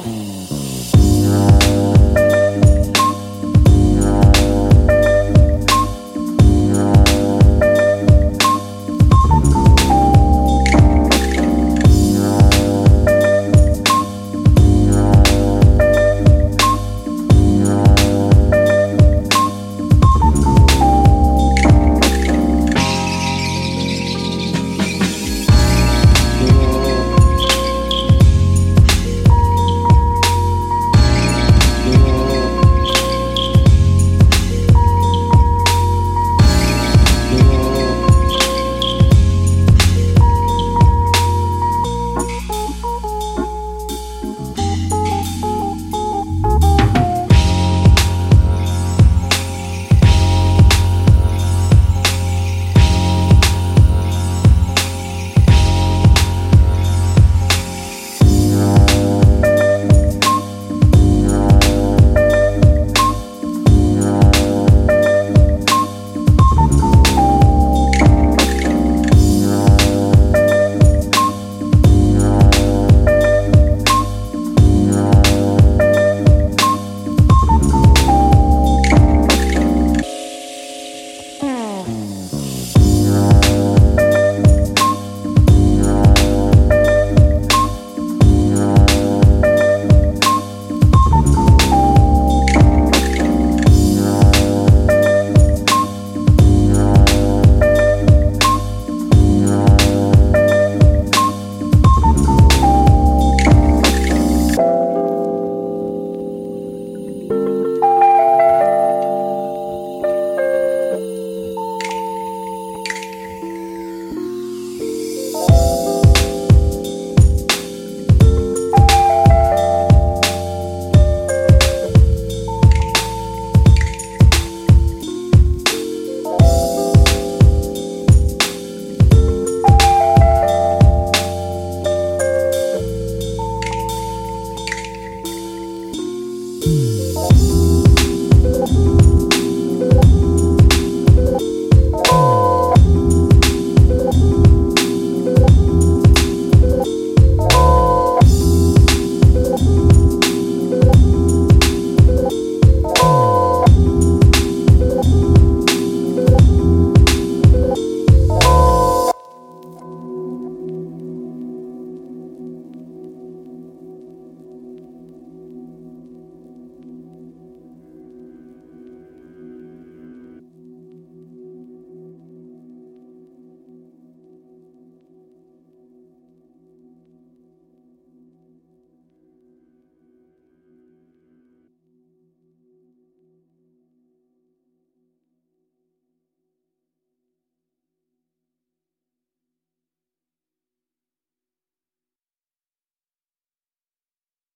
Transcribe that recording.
Oh.